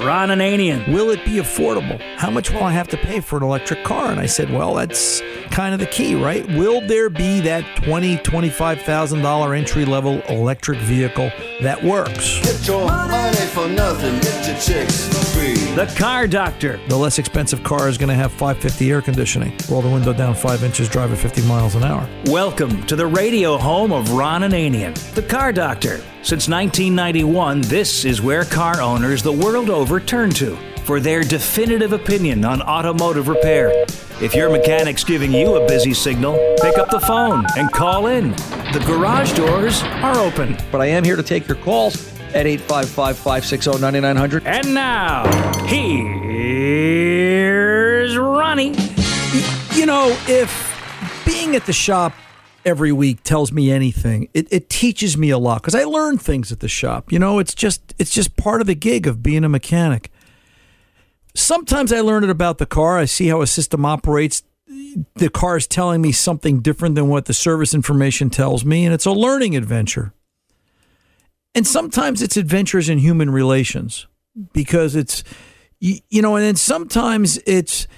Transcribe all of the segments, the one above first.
Ron Ananian. Will it be affordable? How much will I have to pay for an electric car? And I said, well, that's kind of the key, right? Will there be that twenty, twenty-five thousand dollar entry level electric vehicle that works? Get your money for nothing, get your chicks for free. The Car Doctor. The less expensive car is going to have 550 air conditioning. Roll the window down five inches, drive at 50 miles an hour. Welcome to the radio home of Ron Ananian, the Car Doctor. Since 1991, this is where car owners the world over turn to for their definitive opinion on automotive repair. If your mechanic's giving you a busy signal, pick up the phone and call in. The garage doors are open. But I am here to take your calls at 855 560 9900. And now, here's Ronnie. You know, if being at the shop every week tells me anything, it, it teaches me a lot because I learn things at the shop. You know, it's just it's just part of the gig of being a mechanic. Sometimes I learn it about the car. I see how a system operates. The car is telling me something different than what the service information tells me, and it's a learning adventure. And sometimes it's adventures in human relations because it's, you, you know, and then sometimes it's,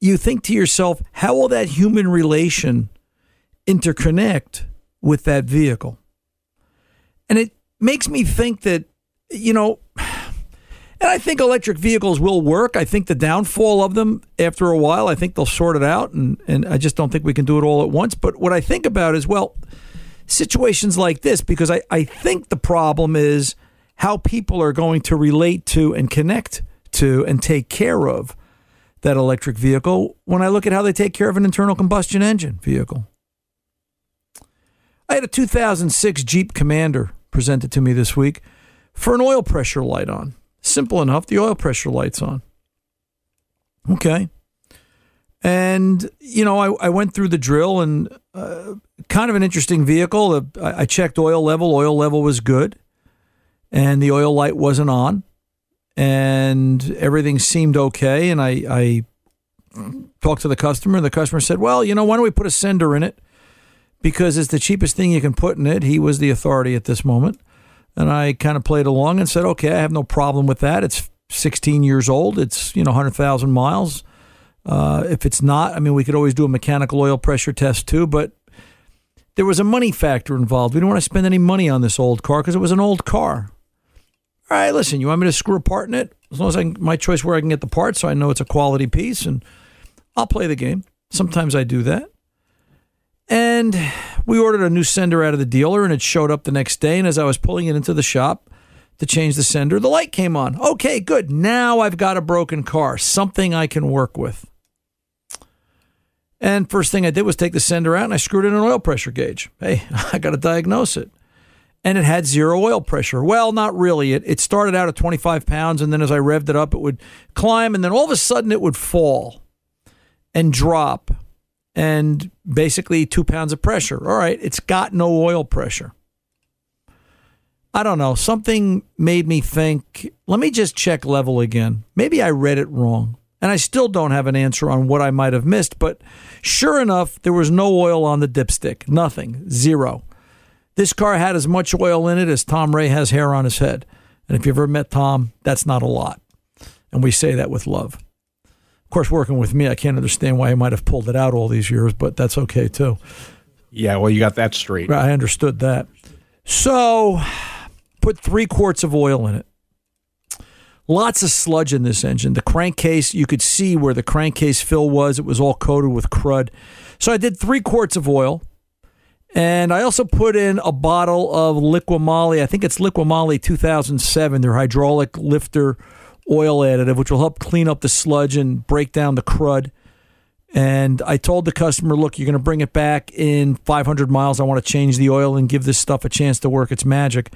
you think to yourself, how will that human relation interconnect with that vehicle? And it makes me think that, you know, and I think electric vehicles will work. I think the downfall of them after a while, I think they'll sort it out. And, and I just don't think we can do it all at once. But what I think about is, well, situations like this, because I, I think the problem is how people are going to relate to and connect to and take care of that electric vehicle when I look at how they take care of an internal combustion engine vehicle. I had a 2006 Jeep Commander presented to me this week for an oil pressure light on. Simple enough, the oil pressure light's on. Okay. And, you know, I, I went through the drill and uh, kind of an interesting vehicle. I, checked oil level, oil level was good, and the oil light wasn't on, and everything seemed okay. And I, I talked to the customer, and the customer said, Well, you know, why don't we put a sender in it? because it's the cheapest thing you can put in it. He was the authority at this moment. And I kind of played along and said, okay, I have no problem with that. It's 16 years old. It's, you know, 100,000 miles. Uh, if it's not, I mean, we could always do a mechanical oil pressure test too, but there was a money factor involved. We didn't want to spend any money on this old car because it was an old car. All right, listen, you want me to screw a part in it? As long as I can, my choice where I can get the part so I know it's a quality piece and I'll play the game. Sometimes I do that. And we ordered a new sender out of the dealer and it showed up the next day. And as I was pulling it into the shop to change the sender, the light came on. Okay, good. Now I've got a broken car, something I can work with. And first thing I did was take the sender out and I screwed in an oil pressure gauge. Hey, I got to diagnose it. And it had zero oil pressure. Well, not really. It, it started out at 25 pounds, and then as I revved it up, it would climb, and then all of a sudden it would fall and drop and basically two pounds of pressure. All right, it's got no oil pressure. I don't know. Something made me think, let me just check level again. Maybe I read it wrong. And I still don't have an answer on what I might have missed, but sure enough, there was no oil on the dipstick. Nothing. Zero. This car had as much oil in it as Tom Ray has hair on his head. And if you've ever met Tom, that's not a lot. And we say that with love. Of course, working with me, I can't understand why he might have pulled it out all these years, but that's okay too. Yeah, well, you got that straight. I understood that. So, put three quarts of oil in it. Lots of sludge in this engine. The crankcase, you could see where the crankcase fill was. It was all coated with crud. So I did three quarts of oil. And I also put in a bottle of Liqui-Moly. I think it's Liqui-Moly 2007, their hydraulic lifter oil additive, which will help clean up the sludge and break down the crud. And I told the customer, look, you're going to bring it back in 500 miles. I want to change the oil and give this stuff a chance to work its magic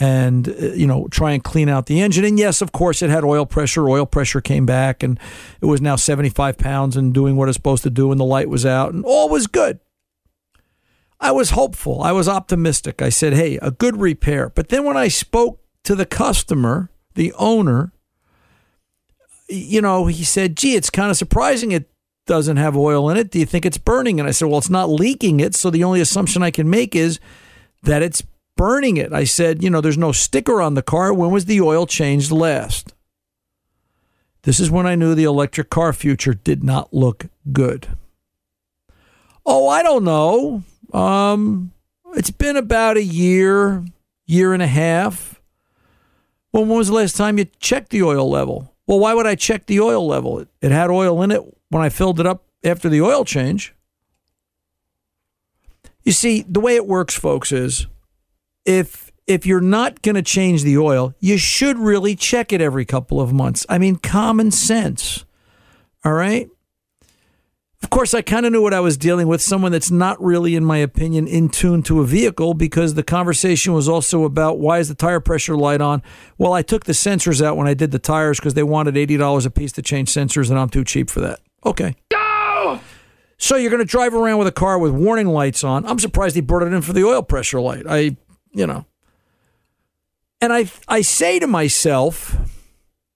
and, uh, you know, try and clean out the engine. And yes, of course, it had oil pressure. Oil pressure came back and it was now 75 pounds and doing what it's supposed to do. And the light was out and all was good. I was hopeful. I was optimistic. I said, hey, a good repair. But then when I spoke to the customer, the owner, you know, he said, gee, it's kind of surprising it doesn't have oil in it. Do you think it's burning? And I said, well, it's not leaking it. So the only assumption I can make is that it's burning it. I said, you know, there's no sticker on the car. When was the oil changed last? This is when I knew the electric car future did not look good. Oh, I don't know. Um, it's been about a year, year and a half. Well, when was the last time you checked the oil level? Well, why would I check the oil level? It, it had oil in it when I filled it up after the oil change. You see, the way it works, folks, is if if you're not going to change the oil, you should really check it every couple of months. I mean, common sense. All right? Of course, I kind of knew what I was dealing with someone that's not really, in my opinion, in tune to a vehicle because the conversation was also about why is the tire pressure light on? Well, I took the sensors out when I did the tires because they wanted $80 a piece to change sensors, and I'm too cheap for that. Okay. No! So you're going to drive around with a car with warning lights on. I'm surprised he brought it in for the oil pressure light. I, you know. And I, I say to myself,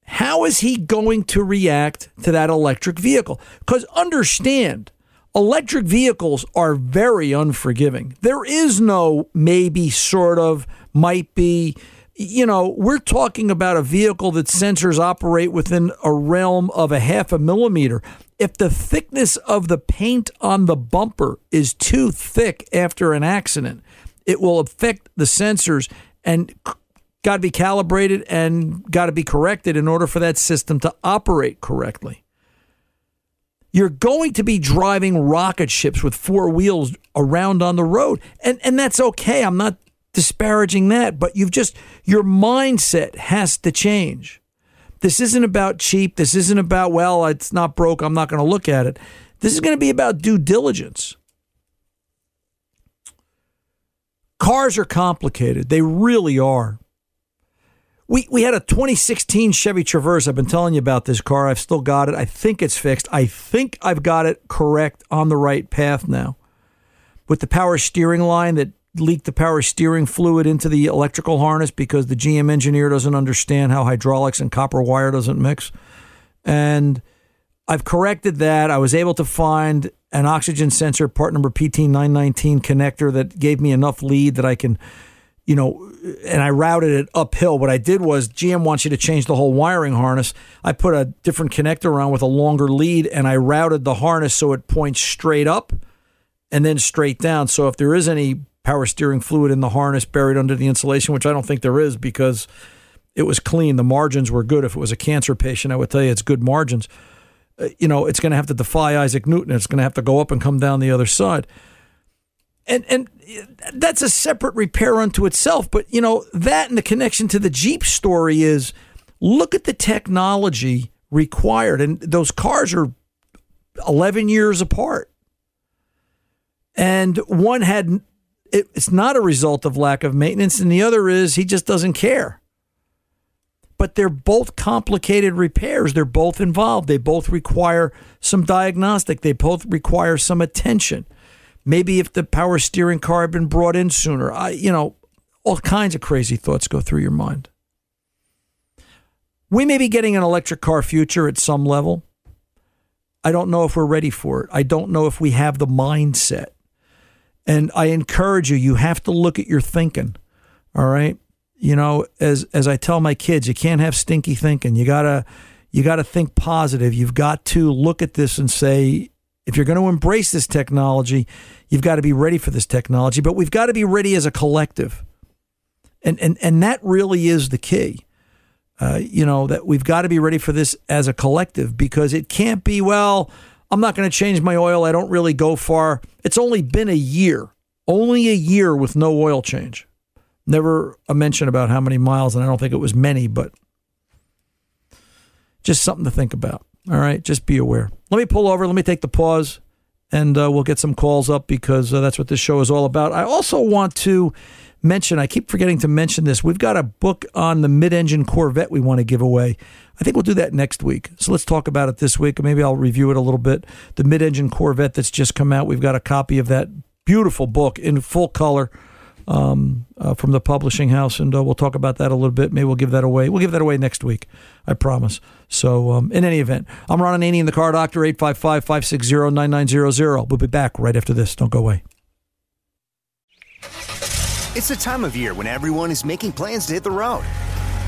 how is he going to react to that electric vehicle? Because understand, electric vehicles are very unforgiving. There is no maybe, sort of, might be. You know, we're talking about a vehicle that sensors operate within a realm of a half a millimeter. If the thickness of the paint on the bumper is too thick after an accident, it will affect the sensors and got to be calibrated and got to be corrected in order for that system to operate correctly. You're going to be driving rocket ships with four wheels around on the road, and, and that's okay. I'm not disparaging that, but you've just, your mindset has to change. This isn't about cheap. This isn't about, well, it's not broke. I'm not going to look at it. This is going to be about due diligence. Cars are complicated. They really are. We, we had a 2016 Chevy Traverse. I've been telling you about this car. I've still got it. I think it's fixed. I think I've got it correct on the right path now. With the power steering line that leaked the power steering fluid into the electrical harness because the GM engineer doesn't understand how hydraulics and copper wire doesn't mix. And I've corrected that. I was able to find an oxygen sensor, part number PT919 connector that gave me enough lead that I can, you know, and I routed it uphill. What I did was GM wants you to change the whole wiring harness. I put a different connector on with a longer lead and I routed the harness so it points straight up and then straight down. So if there is any power steering fluid in the harness buried under the insulation, which I don't think there is because it was clean, the margins were good. If it was a cancer patient, I would tell you it's good margins. Uh, you know, it's going to have to defy Isaac Newton. It's going to have to go up and come down the other side. And and that's a separate repair unto itself. But you know that and the connection to the Jeep story is look at the technology required, and those cars are eleven years apart, and one had it, it's not a result of lack of maintenance, and the other is he just doesn't care but they're both complicated repairs. They're both involved. They both require some diagnostic. They both require some attention. Maybe if the power steering car had been brought in sooner, I, you know, all kinds of crazy thoughts go through your mind. We may be getting an electric car future at some level. I don't know if we're ready for it. I don't know if we have the mindset. And I encourage you, you have to look at your thinking. All right you know, as as I tell my kids, you can't have stinky thinking. You gotta you gotta think positive. You've got to look at this and say, if you're going to embrace this technology, you've got to be ready for this technology. But we've got to be ready as a collective, and and and that really is the key. Uh, you know that we've got to be ready for this as a collective because it can't be well. I'm not going to change my oil. I don't really go far. It's only been a year, only a year with no oil change. Never a mention about how many miles, and I don't think it was many, but just something to think about. All right, just be aware. Let me pull over. Let me take the pause, and uh, we'll get some calls up because uh, that's what this show is all about. I also want to mention, I keep forgetting to mention this. We've got a book on the mid engine Corvette we want to give away. I think we'll do that next week. So let's talk about it this week. Maybe I'll review it a little bit. The mid engine Corvette that's just come out. We've got a copy of that beautiful book in full color um, uh, from the publishing house, and uh, we'll talk about that a little bit. Maybe we'll give that away. We'll give that away next week, I promise. So, um, in any event, I'm Ron Ananian, the car doctor, 855 560 9900. We'll be back right after this. Don't go away. It's the time of year when everyone is making plans to hit the road.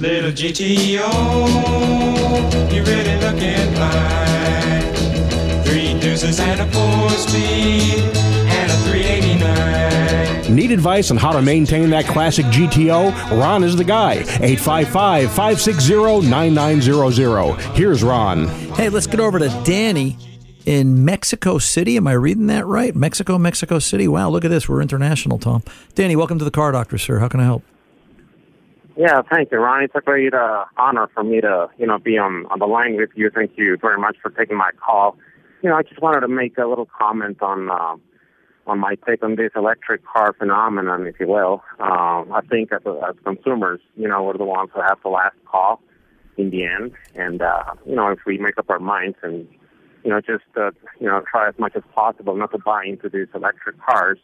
Little GTO, you really looking fine. Three deuces and a four speed and a 389. Need advice on how to maintain that classic GTO? Ron is the guy. 855 560 9900. Here's Ron. Hey, let's get over to Danny in Mexico City. Am I reading that right? Mexico, Mexico City. Wow, look at this. We're international, Tom. Danny, welcome to the Car Doctor, sir. How can I help? Yeah, thank you, Ron. It's a great uh, honor for me to, you know, be on, on the line with you. Thank you very much for taking my call. You know, I just wanted to make a little comment on uh, on my take on this electric car phenomenon, if you will. Um, I think as, as consumers, you know, we're the ones who have the last call in the end. And, uh, you know, if we make up our minds and, you know, just, uh, you know, try as much as possible not to buy into these electric cars,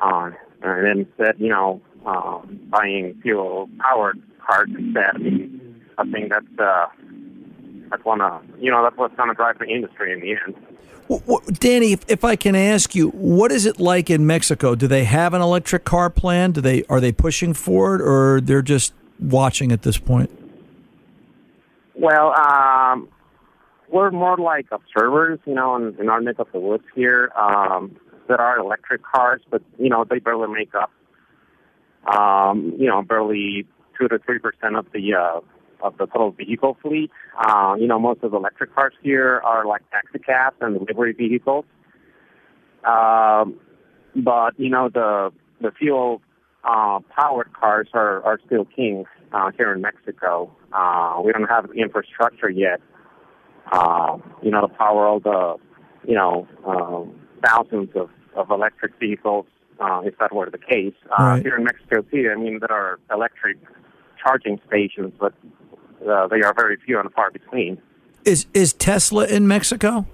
uh, and then instead, you know, um, buying fuel-powered cars instead. I mean, I think that's uh, that's one of you know that's what's going to drive the industry in the end. Well, well, Danny, if, if I can ask you, what is it like in Mexico? Do they have an electric car plan? Do they are they pushing for it, or they're just watching at this point? Well, um, we're more like observers, you know, in, in our neck of the woods here. Um, there are electric cars, but you know they barely make up, um, you know, barely two to three percent of the uh, of the total vehicle fleet. Uh, you know, most of the electric cars here are like taxi cabs and delivery vehicles. Um, but you know, the the fuel uh, powered cars are are still king uh, here in Mexico. Uh, we don't have the infrastructure yet. Uh, you know, to power all the you know uh, thousands of of electric vehicles. Uh, if that were the case, uh, Right. here in Mexico City, I mean, there are electric charging stations, but uh, they are very few and far between. Is is Tesla in Mexico?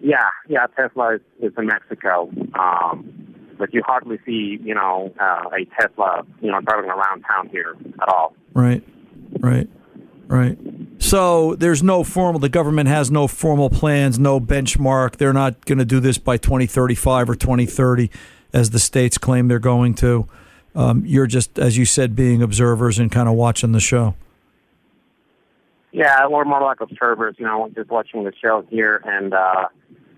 Yeah, yeah, Tesla is, is in Mexico, um, but you hardly see, you know, uh, a Tesla, you know, driving around town here at all. Right, right, right. So there's no formal. The government has no formal plans, no benchmark. They're not going to do this by 2035 or 2030, as the states claim they're going to. Um, you're just, as you said, being observers and kind of watching the show. Yeah, we're more like observers, you know, just watching the show here, and uh,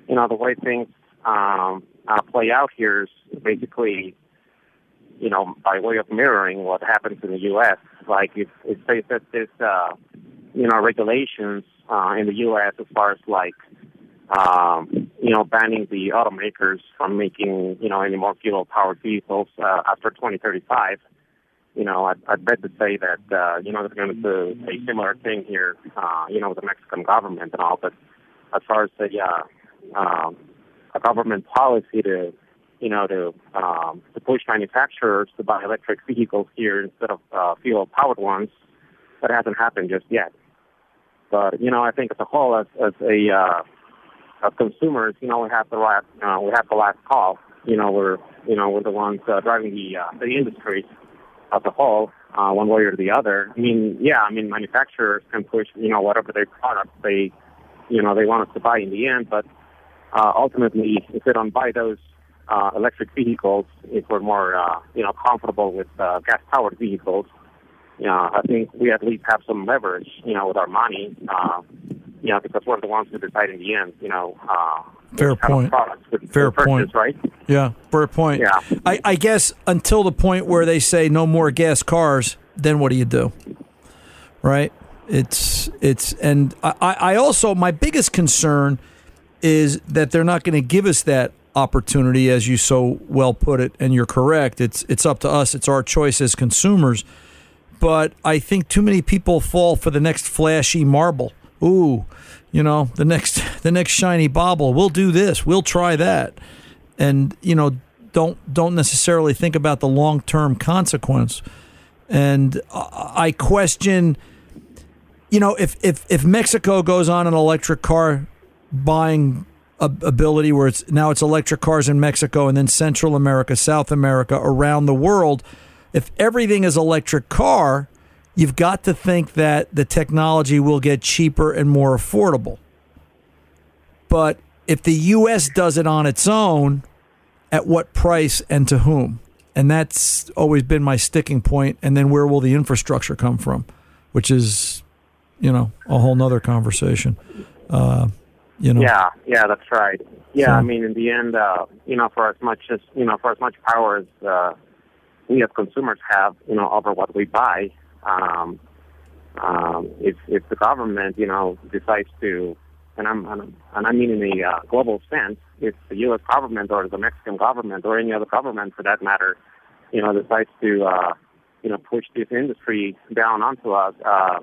you know, the way things um, uh, play out here is basically, you know, by way of mirroring what happens in the U.S. Like it, it says that this, uh, you know, regulations uh, in the U.S. as far as like, um, you know, banning the automakers from making, you know, any more fuel-powered vehicles uh, after 2035 you know, I'd, I'd bet to say that, uh, you know, they're going to do a similar thing here, uh, you know, with the Mexican government and all. But as far as the, uh, um, a government policy to, you know, to, um, to push manufacturers to buy electric vehicles here instead of uh, fuel-powered ones, that hasn't happened just yet. But, you know, I think as a whole, as, as a, uh, as consumers, you know, we have the last, uh, we have the last call. You know, we're, you know, we're the ones uh, driving the, uh, the industry as a whole, uh, one way or the other. I mean, yeah, I mean, manufacturers can push, you know, whatever their products they, you know, they want us to buy in the end. But uh, ultimately, if they don't buy those uh, electric vehicles, if we're more, uh, you know, comfortable with uh, gas-powered vehicles, you know, I think we at least have some leverage, you know, with our money, uh, you know, because we're the ones who decide in the end, you know, uh, Fair what kind of point. products we- we Fair purchase, point. right? Yeah, fair point. Yeah. I, I guess until the point where they say no more gas cars, then what do you do? Right? It's it's and I, I also my biggest concern is that they're not going to give us that opportunity, as you so well put it, and you're correct. It's it's up to us. It's our choice as consumers. But I think too many people fall for the next flashy marble. Ooh, you know the next the next shiny bauble. We'll do this. We'll try that, and you know don't don't necessarily think about the long term consequence. And I question, you know, if if if Mexico goes on an electric car buying ability where it's now it's electric cars in Mexico and then Central America, South America, around the world. If everything is electric car, you've got to think that the technology will get cheaper and more affordable. But if the US does it on its own, at what price and to whom? And that's always been my sticking point. And then where will the infrastructure come from? Which is, you know, a whole nother conversation. Uh, you know. Yeah, yeah, that's right. Yeah, So- I mean, in the end, uh, you know, for as much as you know, for as much power as uh, we as consumers have, you know, over what we buy, um, um, if if the government, you know, decides to, and I'm, and, and I mean in the uh, global sense, if the U.S. government or the Mexican government or any other government, for that matter, you know, decides to, uh, you know, push this industry down onto us. Uh,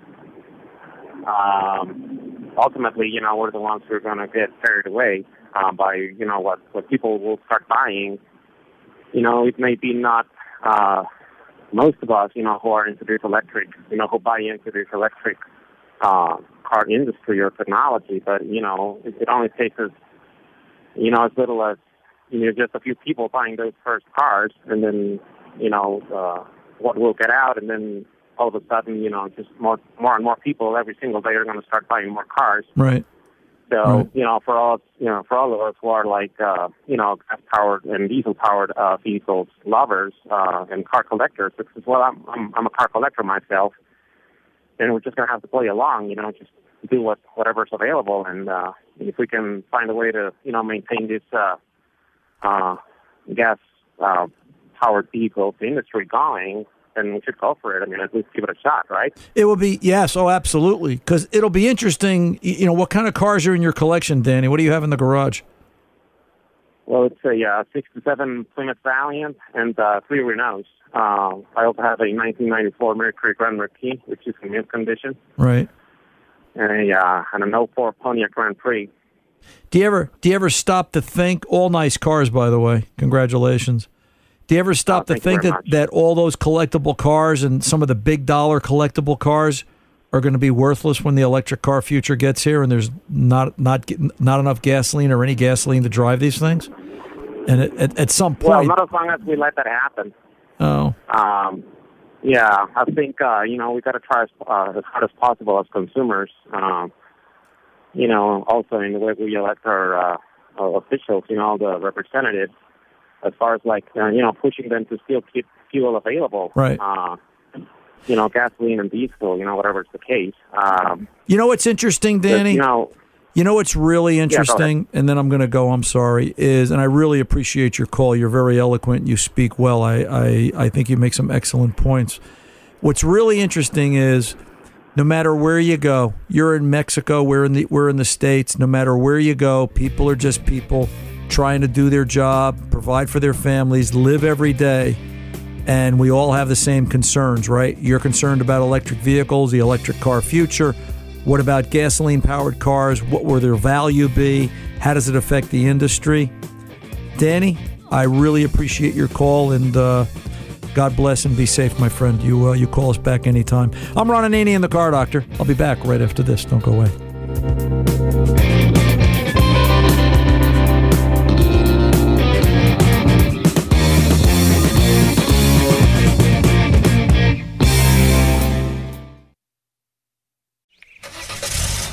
um, ultimately, you know, we're the ones who are going to get carried away uh, by, you know, what, what people will start buying. You know, it may be not uh, most of us, you know, who are into this electric, you know, who buy into this electric uh, car industry or technology, but, you know, it, it only takes us, you know, as little as, you know, just a few people buying those first cars, and then, you know, uh, what will get out, and then all of a sudden, you know, just more, more and more people every single day are going to start buying more cars. Right. So Right. you know, for all you know, for all of us who are like uh, you know, gas powered and diesel powered uh, vehicles lovers uh, and car collectors, because well, I'm, I'm I'm a car collector myself, and we're just gonna have to play along. You know, just do what whatever's available, and uh, if we can find a way to you know maintain this uh, uh, gas uh, powered vehicles industry going, then we should go for it. I mean, at least give it a shot, right? It will be yes, oh, absolutely, because it'll be interesting. You know, what kind of cars are in your collection, Danny? What do you have in the garage? Well, it's a uh, 67 Plymouth Valiant and uh, three Renaults. Uh, I also have a 1994 Mercury Grand Marquis, which is in mint condition, Right. and a uh, and an 04 Pontiac Grand Prix. Do you ever do you ever stop to think? All nice cars, by the way. Congratulations. Do you ever stop to think that, much. that all those collectible cars and some of the big dollar collectible cars are going to be worthless when the electric car future gets here and there's not not not enough gasoline or any gasoline to drive these things? And at, at, at some Well, point, not as long as we let that happen. oh, Um, yeah, I think uh, you know we got to try as, uh, as hard as possible as consumers. Um, you know, also in the way we elect our uh, officials, you know, the representatives, as far as like uh, you know pushing them to still keep fuel available. Right. Uh, you know, gasoline and diesel, you know, whatever's the case. Um, you know what's interesting, but, Danny? you know, You know what's really interesting, and then I'm going to go. I'm sorry. Is and I really appreciate your call. You're very eloquent. You speak well. I I, I think you make some excellent points. What's really interesting is, no matter where you go, you're in Mexico, we're in the we're in the states. No matter where you go, people are just people trying to do their job, provide for their families, live every day. And we all have the same concerns, right? You're concerned about electric vehicles, the electric car future. What about gasoline powered cars? What will their value be? How does it affect the industry? Danny, I really appreciate your call and uh, God bless and be safe, my friend. You uh, you call us back anytime. I'm Ron Ananian the car doctor. I'll be back right after this. Don't go away.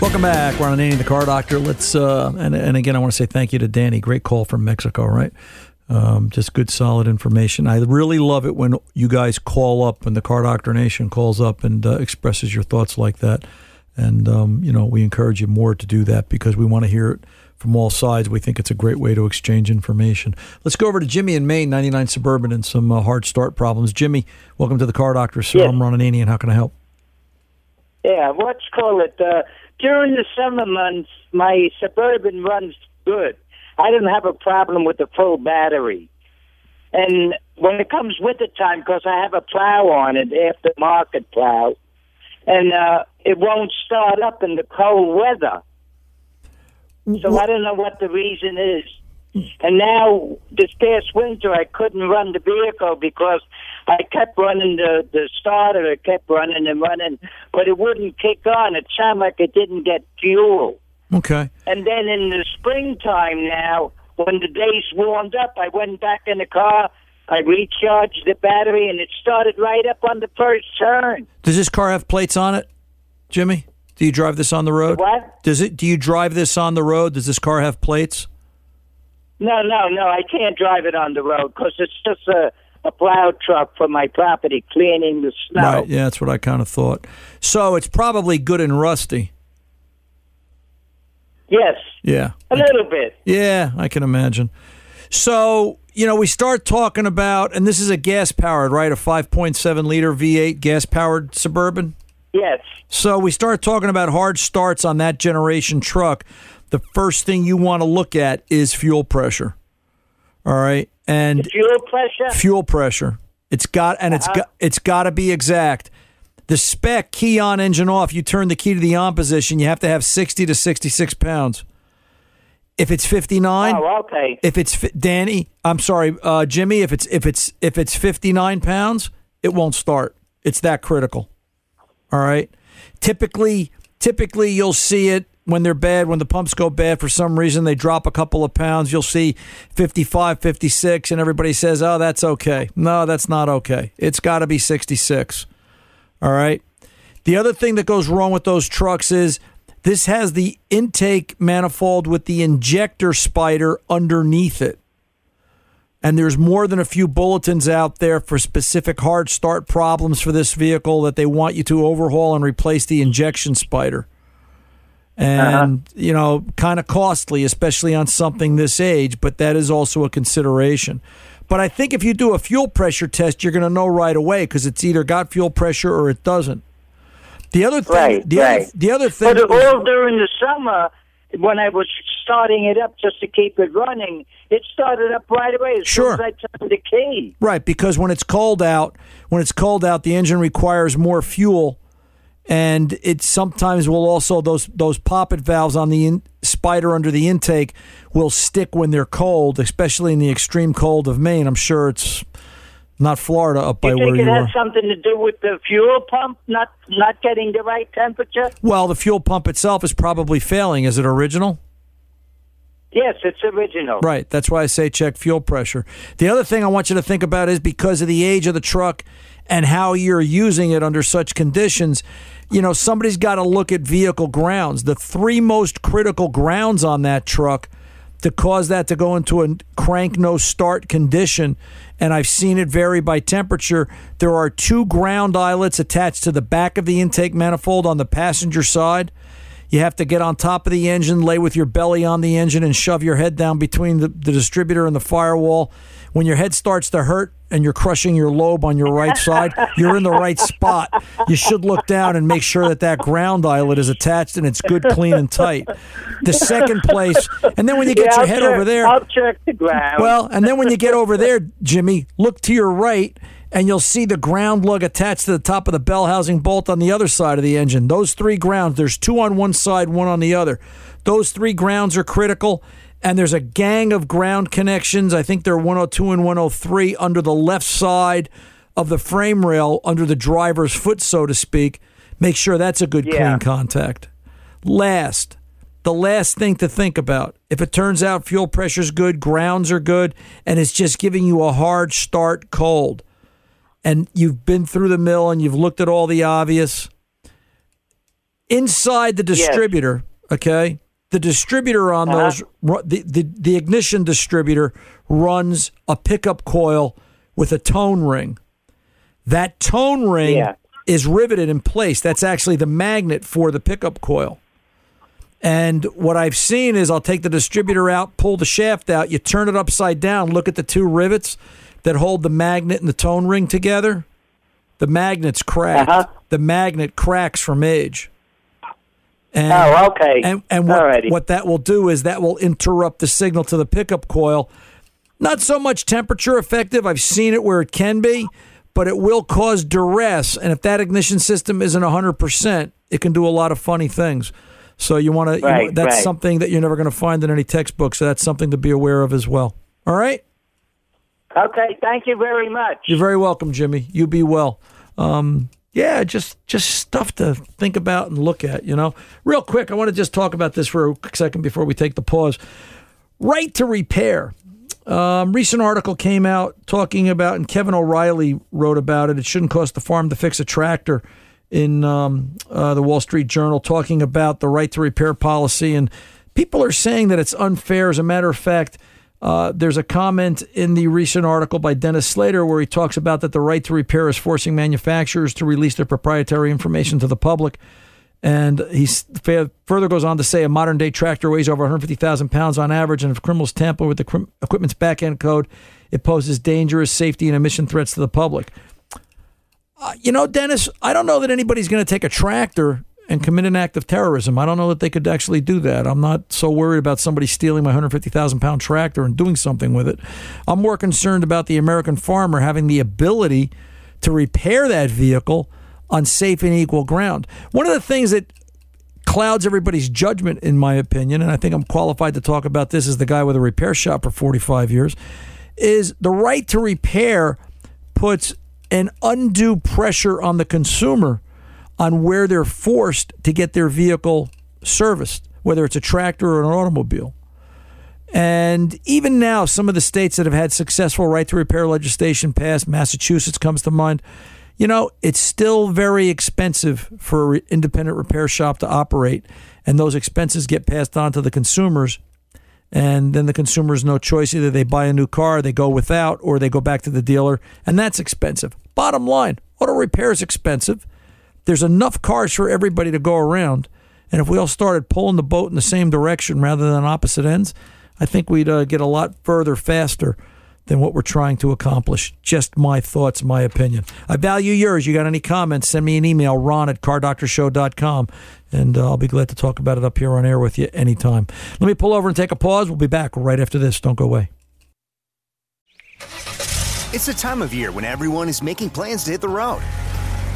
Welcome back. We're on Danny the Car Doctor. Let's uh, and and again, I want to say thank you to Danny. Great call from Mexico, right? Um, just good, solid information. I really love it when you guys call up and the Car Doctor Nation calls up and uh, expresses your thoughts like that. And um, you know, we encourage you more to do that because we want to hear it from all sides. We think it's a great way to exchange information. Let's go over to Jimmy in Maine, 99 Suburban, and some uh, hard start problems. Jimmy, welcome to the Car Doctor. Sir, Yes. I'm Ron Ananian. How can I help? Yeah, let's call it. Uh, during the summer months, my Suburban runs good. I don't have a problem with the full battery. And when it comes winter time, because I have a plow on it, aftermarket plow, and uh, it won't start up in the cold weather. So I don't know what the reason is. And now, this past winter, I couldn't run the vehicle because I kept running the, the starter, it kept running and running, but it wouldn't kick on. It sounded like it didn't get fuel. Okay. And then in the springtime now, when the days warmed up, I went back in the car, I recharged the battery, and it started right up on the first turn. Does this car have plates on it, Jimmy? Do you drive this on the road? What? Does it? Do you drive this on the road? Does this car have plates? No, no, no, I can't drive it on the road because it's just a, a plow truck for my property cleaning the snow. Right. Yeah, that's what I kind of thought. So it's probably good and rusty. Yes, Yeah. a little bit. Yeah, I can imagine. So, you know, we start talking about, and this is a gas powered, right? A 5.7 liter V8 gas powered Suburban. Yes. So we start talking about hard starts on that generation truck. The first thing you want to look at is fuel pressure. All right. And Fuel pressure? fuel pressure. It's got and it's Uh-huh. got it's got to be exact. The spec key on engine off. You turn the key to the on position. You have to have sixty to sixty six pounds. If it's fifty nine, Oh, okay. if it's fi- Danny, I'm sorry, uh, Jimmy. If it's if it's if it's fifty nine pounds, it won't start. It's that critical. All right. Typically, typically you'll see it when they're bad, when the pumps go bad for some reason, they drop a couple of pounds. You'll see 55, 56, and everybody says, oh, that's okay. No, that's not okay. It's got to be 66. All right. The other thing that goes wrong with those trucks is this has the intake manifold with the injector spider underneath it. And there's more than a few bulletins out there for specific hard start problems for this vehicle that they want you to overhaul and replace the injection spider. And, uh-huh. you know, kind of costly, especially on something this age, but that is also a consideration. But I think if you do a fuel pressure test, you're going to know right away because it's either got fuel pressure or it doesn't. The other thing, right, the, right. Other, the other thing, but all during the summer, when I was starting it up just to keep it running, it started up right away as sure. soon as I turned the key. Right, because when it's cold out, when it's cold out, the engine requires more fuel, and it sometimes will also those those poppet valves on the in, spider under the intake will stick when they're cold, especially in the extreme cold of Maine. I'm sure it's not Florida up by you where think you it are. has something to do with the fuel pump not not getting the right temperature? Well, the fuel pump itself is probably failing. Is it original? Yes, it's original. Right. That's why I say check fuel pressure. The other thing I want you to think about is because of the age of the truck and how you're using it under such conditions, you know, somebody's got to look at vehicle grounds. The three most critical grounds on that truck to cause that to go into a crank no start condition and I've seen it vary by temperature. There are two ground eyelets attached to the back of the intake manifold on the passenger side. You have to get on top of the engine, lay with your belly on the engine, and shove your head down between the, the distributor and the firewall. When your head starts to hurt and you're crushing your lobe on your right side, you're in the right spot. You should look down and make sure that that ground eyelet is attached and it's good, clean, and tight. The second place, and then when you get Yeah, your I'll head check- over there, I'll check the ground. well, and then when you get over there, Jimmy, look to your right and you'll see the ground lug attached to the top of the bell housing bolt on the other side of the engine. Those three grounds, there's two on one side, one on the other. Those three grounds are critical. And there's a gang of ground connections. I think they're 102 and 103 under the left side of the frame rail, under the driver's foot, so to speak. Make sure that's a good Yeah. clean contact. Last, the last thing to think about if it turns out fuel pressure's good, grounds are good, and it's just giving you a hard start cold, and you've been through the mill and you've looked at all the obvious, inside the Yes. distributor, okay, the distributor on Uh-huh. those, the, the, the ignition distributor runs a pickup coil with a tone ring. That tone ring Yeah. is riveted in place. That's actually the magnet for the pickup coil. And what I've seen is I'll take the distributor out, pull the shaft out, you turn it upside down, look at the two rivets that hold the magnet and the tone ring together. The magnet's cracked. Uh-huh. The magnet cracks from age. And, Oh, okay. And, and what, Alrighty. what that will do is that will interrupt the signal to the pickup coil. Not so much temperature effective. I've seen it where it can be, but it will cause duress. And if that ignition system isn't 100%, it can do a lot of funny things. So you want to, that's right. something that you're never going to find in any textbook. So that's something to be aware of as well. All right? Okay, thank you very much. You're very welcome, Jimmy. You be well. Um, yeah, just just stuff to think about and look at. You know, real quick, I want to just talk about this for a second before we take the pause. Right to repair. Um, recent article came out talking about, and Kevin O'Reilly wrote about it. It shouldn't cost the farm to fix a tractor. In um, uh, the Wall Street Journal, talking about the right to repair policy, and people are saying that it's unfair. As a matter of fact, uh, there's a comment in the recent article by Dennis Slater where he talks about that the right to repair is forcing manufacturers to release their proprietary information to the public. And he further goes on to say a modern day tractor weighs over 150,000 pounds on average, and if criminals tamper with the equipment's back end code, it poses dangerous safety and emission threats to the public. Uh, you know, Dennis, I don't know that anybody's going to take a tractor and commit an act of terrorism. I don't know that they could actually do that. I'm not so worried about somebody stealing my 150,000 pound tractor and doing something with it. I'm more concerned about the American farmer having the ability to repair that vehicle on safe and equal ground. One of the things that clouds everybody's judgment, in my opinion, and I think I'm qualified to talk about this as the guy with a repair shop for 45 years, is the right to repair puts an undue pressure on the consumer on where they're forced to get their vehicle serviced, whether it's a tractor or an automobile. And even now, some of the states that have had successful right to repair legislation passed, Massachusetts comes to mind, you know, it's still very expensive for an independent repair shop to operate. And those expenses get passed on to the consumers. And then the consumer's no choice. Either they buy a new car, they go without, or they go back to the dealer. And that's expensive. Bottom line auto repair is expensive. There's enough cars for everybody to go around. And if we all started pulling the boat in the same direction rather than opposite ends, I think we'd uh, get a lot further faster than what we're trying to accomplish. Just my thoughts, my opinion. I value yours. You got any comments? Send me an email, ron at cardoctorshow.com, and uh, I'll be glad to talk about it up here on air with you anytime. Let me pull over and take a pause. We'll be back right after this. Don't go away. It's the time of year when everyone is making plans to hit the road.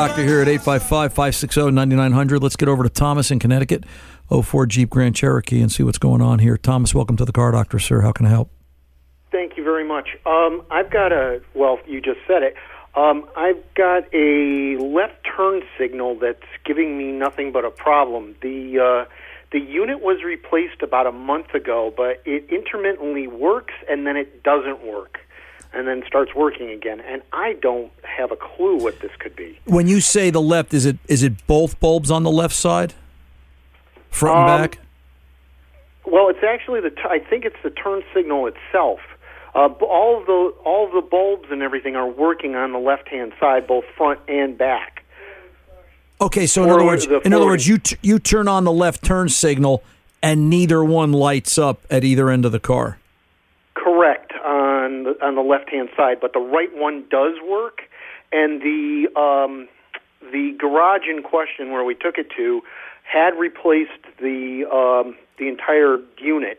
Doctor here at 855-560-9900. Let's get over to Thomas in Connecticut, 04 Jeep Grand Cherokee, and see what's going on here. Thomas, welcome to the car doctor, sir. How can I help? Thank you very much. Um, I've got a, well, you just said it. Um, I've got a left turn signal that's giving me nothing but a problem. The, uh, the unit was replaced about a month ago, but it intermittently works and then it doesn't work and then starts working again. And I don't have a clue what this could be. When you say the left, is it is it both bulbs on the left side, front and Um, back? Well, it's actually the. T- I think it's the turn signal itself. Uh, all the all the bulbs and everything are working on the left hand side, both front and back. Okay, so in other words, in other words, you t- you turn on the left turn signal, and neither one lights up at either end of the car. Correct on the, on the left hand side, but the right one does work, and the um, the garage in question where we took it to had replaced the um, the entire unit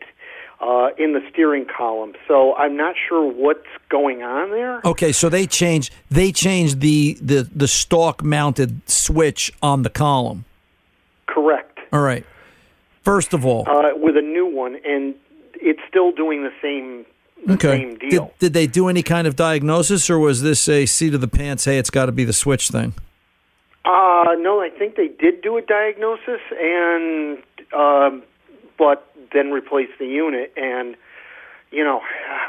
uh, in the steering column. So I'm not sure what's going on there. Okay, so they changed they changed the the the stalk mounted switch on the column. Correct. All right. First of all, Uh, with a new one, and it's still doing the same the okay. same Did, deal. did they do any kind of diagnosis, or was this a seat of the pants? Hey, it's got to be the switch thing. Uh, no, I think they did do a diagnosis, and um, but then replace the unit, and you know,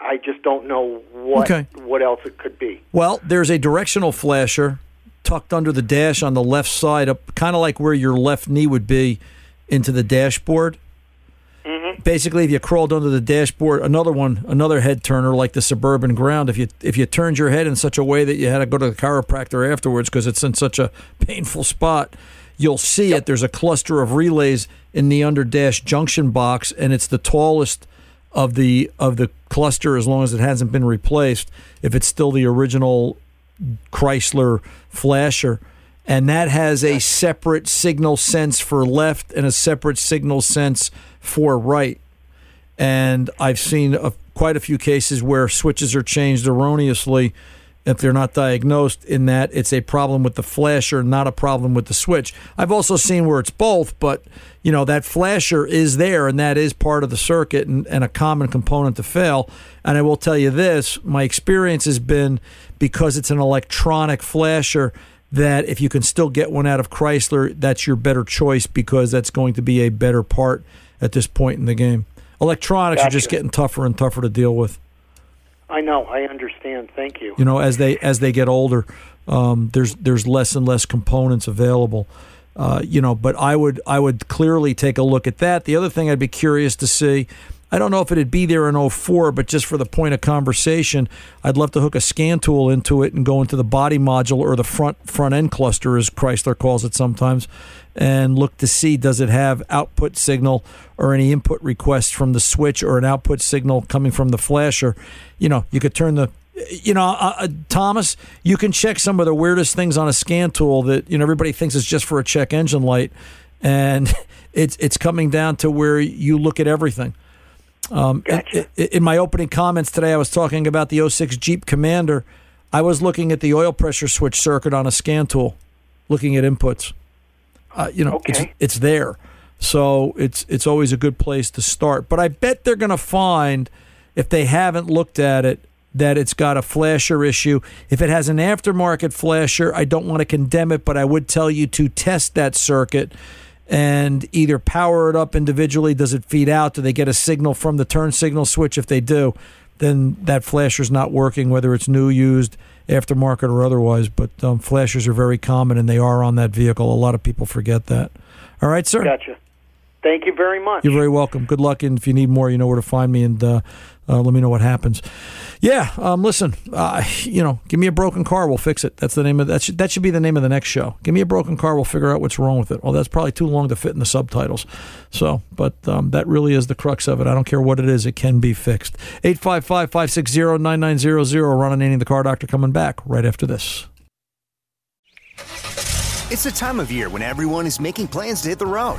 I just don't know what Okay. what else it could be. Well, there's a directional flasher tucked under the dash on the left side, up kind of like where your left knee would be into the dashboard. Mm-hmm. Basically, if you crawled under the dashboard, another one, another head turner like the suburban ground. If you if you turned your head in such a way that you had to go to the chiropractor afterwards because it's in such a painful spot, you'll see it. There's a cluster of relays in the under dash junction box, and it's the tallest of the of the cluster as long as it hasn't been replaced. If it's still the original Chrysler flasher, and that has a separate signal sense for left and a separate signal sense for right. And I've seen a, quite a few cases where switches are changed erroneously if they're not diagnosed in that it's a problem with the flasher, not a problem with the switch. I've also seen where it's both, but you know that flasher is there and that is part of the circuit and, and a common component to fail. And I will tell you this: my experience has been because it's an electronic flasher that if you can still get one out of Chrysler, that's your better choice because that's going to be a better part at this point in the game. Electronics are just getting tougher and tougher to deal with I know. I understand. Thank you. you know as they as they get older um, there's there's less and less components available uh, you know but i would i would clearly take a look at that the other thing i'd be curious to see i don't know if it'd be there in 04 but just for the point of conversation i'd love to hook a scan tool into it and go into the body module or the front front end cluster as chrysler calls it sometimes and look to see does it have output signal or any input request from the switch or an output signal coming from the flasher you know you could turn the you know uh, uh, thomas you can check some of the weirdest things on a scan tool that you know everybody thinks is just for a check engine light and it's it's coming down to where you look at everything um, in- in, in my opening comments today, I was talking about the 06 Jeep Commander. I was looking at the oil pressure switch circuit on a scan tool, looking at inputs. Uh, you know, it's it's there, so it's it's always a good place to start. But I bet they're going to find, if they haven't looked at it, that it's got a flasher issue. If it has an aftermarket flasher, I don't want to condemn it, but I would tell you to test that circuit and either power it up individually. Does it feed out? Do they get a signal from the turn signal switch? If they do, then that flasher's not working, whether it's new, used, aftermarket, or otherwise. But um, flashers are very common and they are on that vehicle. A lot of people forget that. All right, sir. Gotcha. Thank you very much. You're very welcome. Good luck, and if you need more, you know where to find me, and uh, uh, let me know what happens. Yeah, um, listen, uh, you know, give me a broken car, we'll fix it. That's the name of that. Should, that should be the name of the next show. Give me a broken car, we'll figure out what's wrong with it. Well, that's probably too long to fit in the subtitles. So, but um, that really is the crux of it. I don't care what it is; it can be fixed. 855-560-9900. Ron Ananian, the car doctor, coming back right after this. It's the time of year when everyone is making plans to hit the road.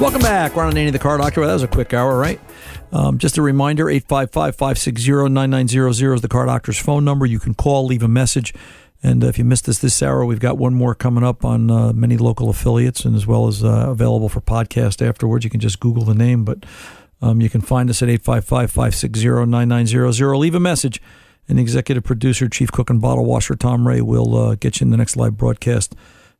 Welcome back. Ron Ananian, the car doctor. Well, that was a quick hour, right? Um, just a reminder 855 560 9900 is the car doctor's phone number. You can call, leave a message. And uh, if you missed us this hour, we've got one more coming up on uh, many local affiliates and as well as uh, available for podcast afterwards. You can just Google the name, but um, you can find us at 855 560 9900. Leave a message. And executive producer, chief cook, and bottle washer, Tom Ray, will uh, get you in the next live broadcast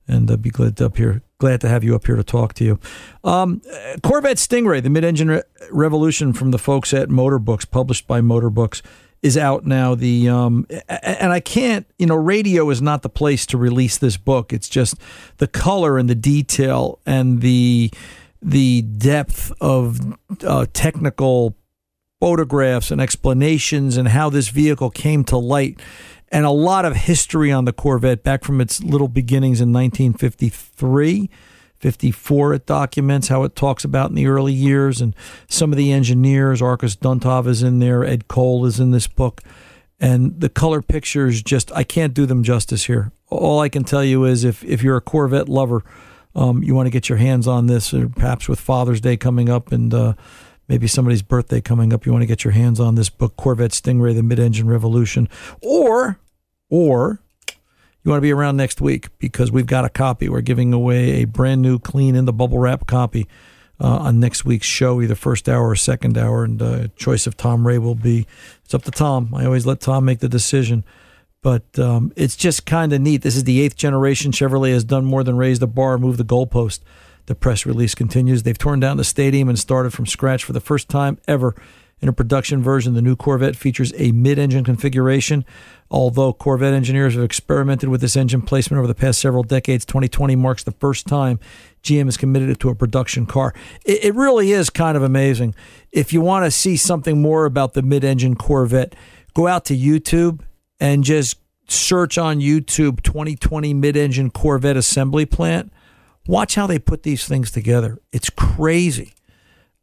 and uh, be glad to up here. Glad to have you up here to talk to you. Um, Corvette Stingray, the mid-engine re- revolution from the folks at Motor Books, published by Motor Books, is out now. The um, and I can't, you know, radio is not the place to release this book. It's just the color and the detail and the the depth of uh, technical photographs and explanations and how this vehicle came to light and a lot of history on the Corvette back from its little beginnings in 1953. 54 it documents how it talks about in the early years and some of the engineers Arkus Duntov is in there Ed Cole is in this book and the color pictures just I can't do them justice here all I can tell you is if if you're a Corvette lover um, you want to get your hands on this or perhaps with Father's Day coming up and uh, maybe somebody's birthday coming up, you want to get your hands on this book, Corvette Stingray: The Mid-Engine Revolution, or or you want to be around next week because we've got a copy. We're giving away a brand new, clean in the bubble wrap copy uh, on next week's show, either first hour or second hour. And uh, choice of Tom Ray will be it's up to Tom. I always let Tom make the decision. But um, it's just kind of neat. This is the eighth generation. Chevrolet has done more than raise the bar, move the goalpost. The press release continues. They've torn down the stadium and started from scratch for the first time ever in a production version. The new Corvette features a mid engine configuration. Although Corvette engineers have experimented with this engine placement over the past several decades, 2020 marks the first time GM is committed it to a production car. It, it really is kind of amazing. If you want to see something more about the mid engine Corvette, go out to YouTube and just search on YouTube 2020 mid engine Corvette assembly plant. Watch how they put these things together. It's crazy.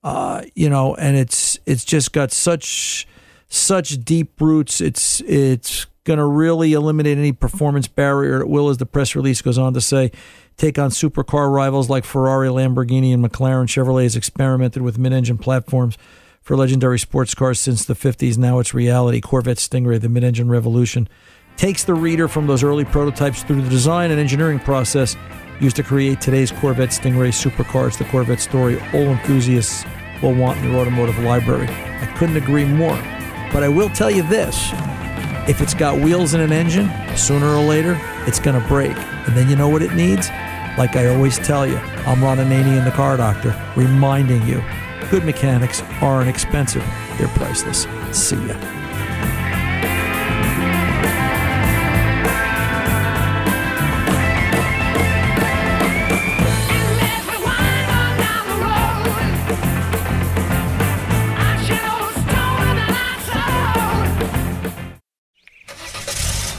Uh, you know, and it's it's just got such such deep roots. It's it's going to really eliminate any performance barrier. It will, as the press release goes on to say, take on supercar rivals like Ferrari, Lamborghini, and McLaren. Chevrolet has experimented with mid-engine platforms for legendary sports cars since the 50s. Now it's reality. Corvette Stingray, the mid-engine revolution, takes the reader from those early prototypes through the design and engineering process used to create today's Corvette Stingray supercars. The Corvette story all enthusiasts will want in your automotive library. I couldn't agree more. But I will tell you this If it's got wheels and an engine, sooner or later, it's going to break. And then you know what it needs? Like I always tell you, I'm Ron Ananian, the car doctor, reminding you good mechanics aren't expensive, they're priceless. See ya.